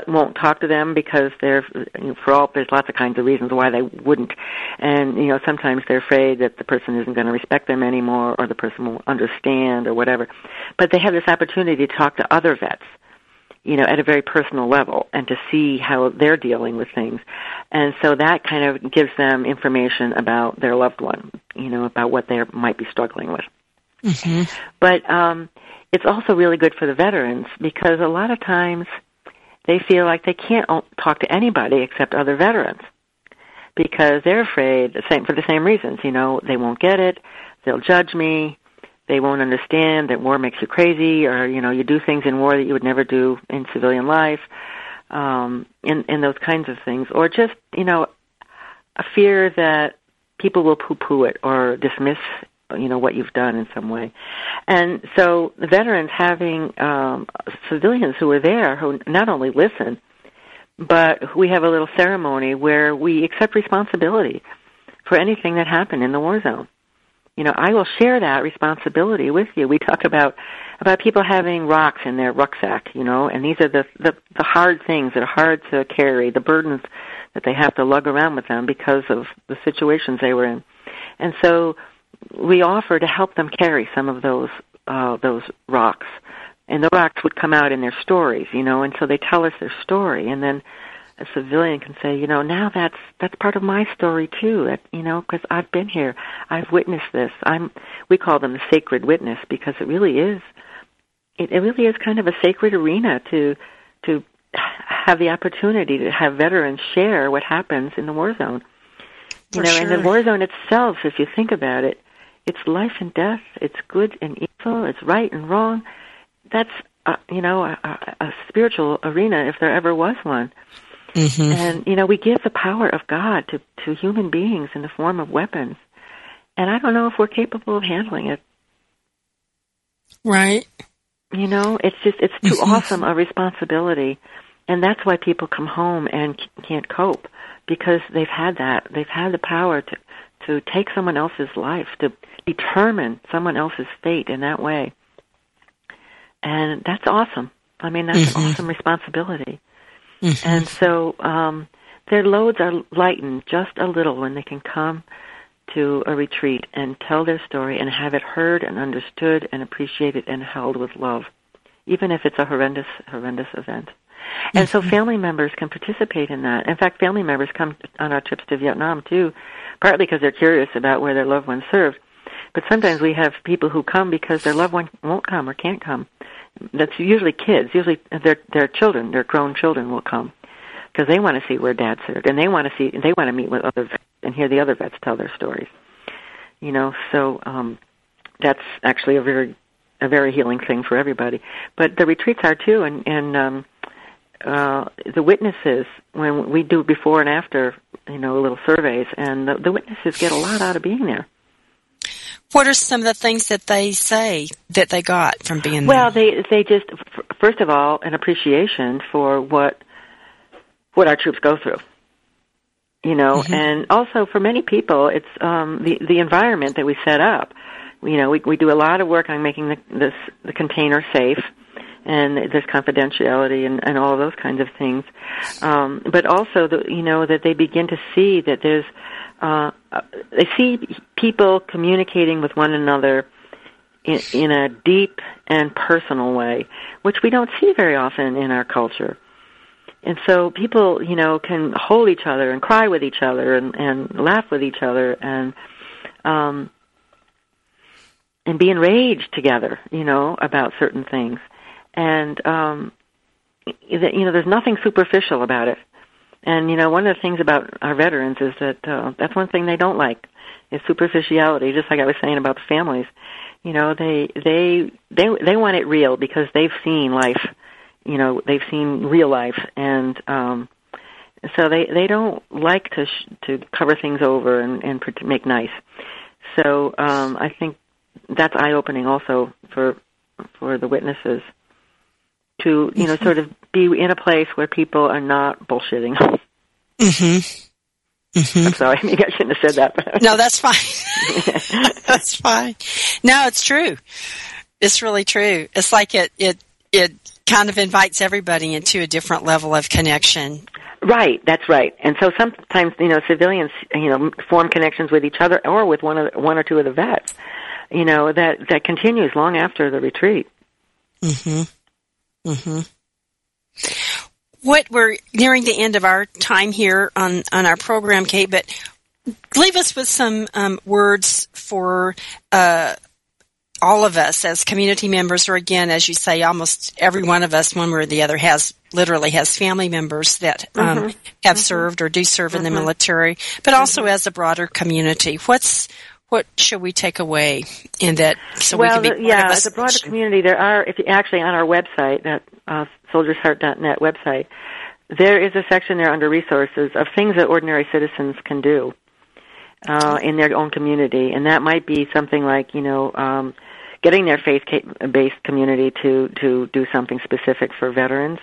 won't talk to them because they're you know, for all there's lots of kinds of reasons why they wouldn't and you know sometimes they're afraid that the person isn't going to respect them anymore or the person won't understand or whatever but they have this opportunity to talk to other vets you know, at a very personal level and to see how they're dealing with things. And so that kind of gives them information about their loved one, you know, about what they might be struggling with. Mm-hmm. But um, it's also really good for the veterans because a lot of times they feel like they can't talk to anybody except other veterans because they're afraid, the same for the same reasons. You know, they won't get it, they'll judge me, they won't understand that war makes you crazy or you know you do things in war that you would never do in civilian life um and and those kinds of things or just you know a fear that people will poo poo it or dismiss you know what you've done in some way and so the veterans having um civilians who are there who not only listen but we have a little ceremony where we accept responsibility for anything that happened in the war zone you know, I will share that responsibility with you. We talk about about people having rocks in their rucksack, you know, and these are the the, the hard things that are hard to carry, the burdens that they have to lug around with them because of the situations they were in. And so we offer to help them carry some of those uh those rocks. And the rocks would come out in their stories, you know, and so they tell us their story and then a civilian can say, you know, now that's that's part of my story too. That you know, because I've been here, I've witnessed this. I'm. We call them the sacred witness because it really is. It, it really is kind of a sacred arena to to have the opportunity to have veterans share what happens in the war zone. You For know, sure. and the war zone itself, if you think about it, it's life and death. It's good and evil. It's right and wrong. That's uh, you know a, a, a spiritual arena if there ever was one. Mm-hmm. And you know, we give the power of God to to human beings in the form of weapons. And I don't know if we're capable of handling it. Right. You know, it's just it's too Mhm. awesome a responsibility. And that's why people come home and c- can't cope because they've had that. They've had the power to to take someone else's life, to determine someone else's fate in that way. And that's awesome. I mean, that's an Mhm. awesome responsibility. Mhm. And so um, their loads are lightened just a little when they can come to a retreat and tell their story and have it heard and understood and appreciated and held with love, even if it's a horrendous, horrendous event. And so family members can participate in that. In fact, family members come on our trips to Vietnam too, partly because they're curious about where their loved ones served. But sometimes we have people who come because their loved one won't come or can't come. That's usually kids. Usually their their children, their grown children, will come because they want to see where Dad served, and they want to see, they want to meet with other vets and hear the other vets tell their stories. You know, so um, that's actually a very a very healing thing for everybody. But the retreats are too, and and um, uh, the witnesses when we do before and after, you know, little surveys, and the, the witnesses get a lot out of being there. What are some of the things that they say that they got from being Well, there? Well, they they just f- first of all an appreciation for what what our troops go through. You know, Mhm. and also for many people, it's um, the the environment that we set up. You know, we we do a lot of work on making the this the container safe, and there's confidentiality and and all those kinds of things. Um, but also, the, you know, that they begin to see that there's uh, they see people communicating with one another in, in a deep and personal way, which we don't see very often in our culture. And so people, you know, can hold each other and cry with each other and, and laugh with each other and um, and be enraged together, you know, about certain things. And um, you know, there's nothing superficial about it. And you know, one of the things about our veterans is that uh, that's one thing they don't like is superficiality. Just like I was saying about the families, you know, they they they they want it real because they've seen life. You know, they've seen real life, and um, so they they don't like to sh- to cover things over and and make nice. So um, I think that's eye opening also for for the witnesses to you know sort of be in a place where people are not bullshitting. Mm-hmm. Mm-hmm. I'm sorry, maybe I shouldn't have said that. no, that's fine. that's fine. No, it's true. It's really true. It's like it it it kind of invites everybody into a different level of connection. Right, that's right. And so sometimes you know civilians you know form connections with each other or with one of the, one or two of the vets. You know that that continues long after the retreat. Mhm. Mhm. What we're nearing the end of our time here on on our program, Kate, but leave us with some um, words for uh, all of us as community members, or again, as you say, almost every one of us, one way or the other, has literally has family members that um, mm-hmm. have mm-hmm. served or do serve mm-hmm. in the mm-hmm. military, but also mm-hmm. as a broader community. What's what should we take away in that so well, we can be yeah, as a broader community, there are if you actually on our website that uh, soldiersheart.net website, there is a section there under resources of things that ordinary citizens can do uh, in their own community, and that might be something like you know um, getting their faith-based community to to do something specific for veterans.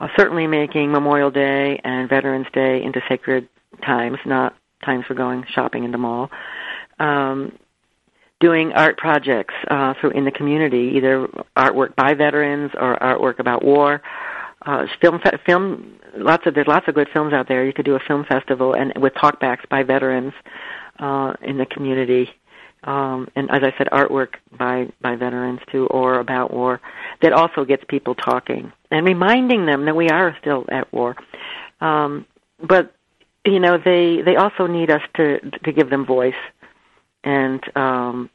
Uh, certainly, making Memorial Day and Veterans Day into sacred times, not times for going shopping in the mall. Um, doing art projects uh, through in the community, either artwork by veterans or artwork about war. Uh, film, film, lots of there's lots of good films out there. You could do a film festival and with talkbacks by veterans uh, in the community, um, and as I said, artwork by by veterans too, or about war, that also gets people talking and reminding them that we are still at war. Um, but you know, they they also need us to to give them voice and um,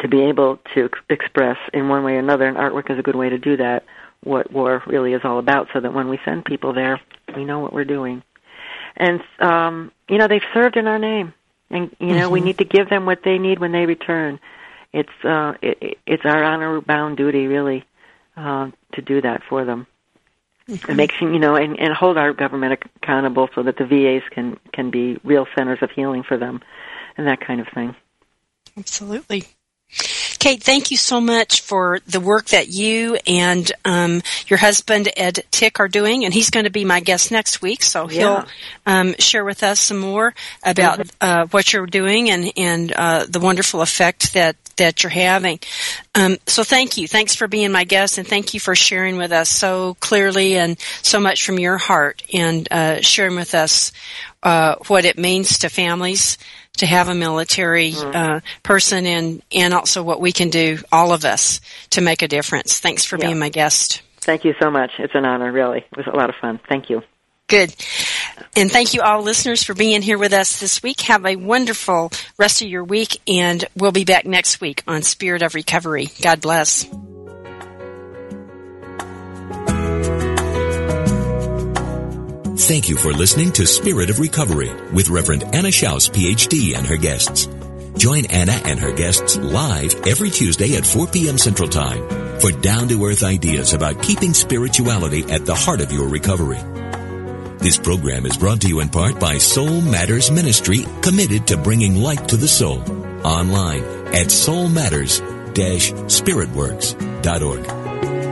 to be able to express in one way or another, and artwork is a good way to do that, what war really is all about, so that when we send people there, we know what we're doing. And, um, you know, they've served in our name. And, you know, mm-hmm. we need to give them what they need when they return. It's, uh, it, it's our honor bound duty, really, uh, to do that for them. Mm-hmm. And make you know, and, and hold our government accountable so that the VAs can, can be real centers of healing for them and that kind of thing. Absolutely. Kate, thank you so much for the work that you and um, your husband Ed Tick are doing, and he's going to be my guest next week, so yeah. he'll um, share with us some more about mm-hmm. uh, what you're doing and and uh, the wonderful effect that that you're having. Um, so thank you, thanks for being my guest, and thank you for sharing with us so clearly and so much from your heart, and uh, sharing with us uh, what it means to families to have a military mm-hmm. uh, person and and also what we can do all of us to make a difference. Thanks for yeah. being my guest. Thank you so much. It's an honor really. It was a lot of fun. Thank you good and thank you all listeners for being here with us this week have a wonderful rest of your week and we'll be back next week on spirit of recovery god bless Thank you for listening to Spirit of Recovery with Reverend Anna Schaus, PhD, and her guests. Join Anna and her guests live every Tuesday at 4 p.m. Central Time for down-to-earth ideas about keeping spirituality at the heart of your recovery. This program is brought to you in part by Soul Matters Ministry, committed to bringing light to the soul. Online at soulmatters-spiritworks.org.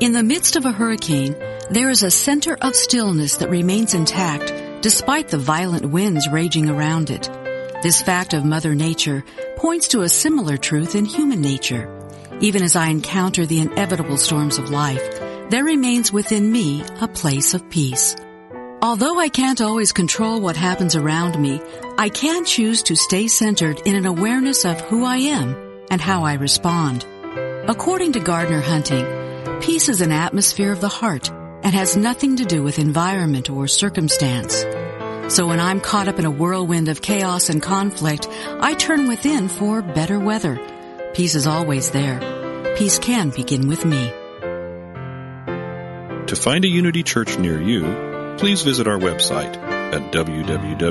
In the midst of a hurricane, there is a center of stillness that remains intact despite the violent winds raging around it. This fact of Mother Nature points to a similar truth in human nature. Even as I encounter the inevitable storms of life, there remains within me a place of peace. Although I can't always control what happens around me, I can choose to stay centered in an awareness of who I am and how I respond. According to Gardner Hunting, peace is an atmosphere of the heart and has nothing to do with environment or circumstance. So when I'm caught up in a whirlwind of chaos and conflict, I turn within for better weather. Peace is always there. Peace can begin with me. To find a Unity Church near you, please visit our website at www.unity.org.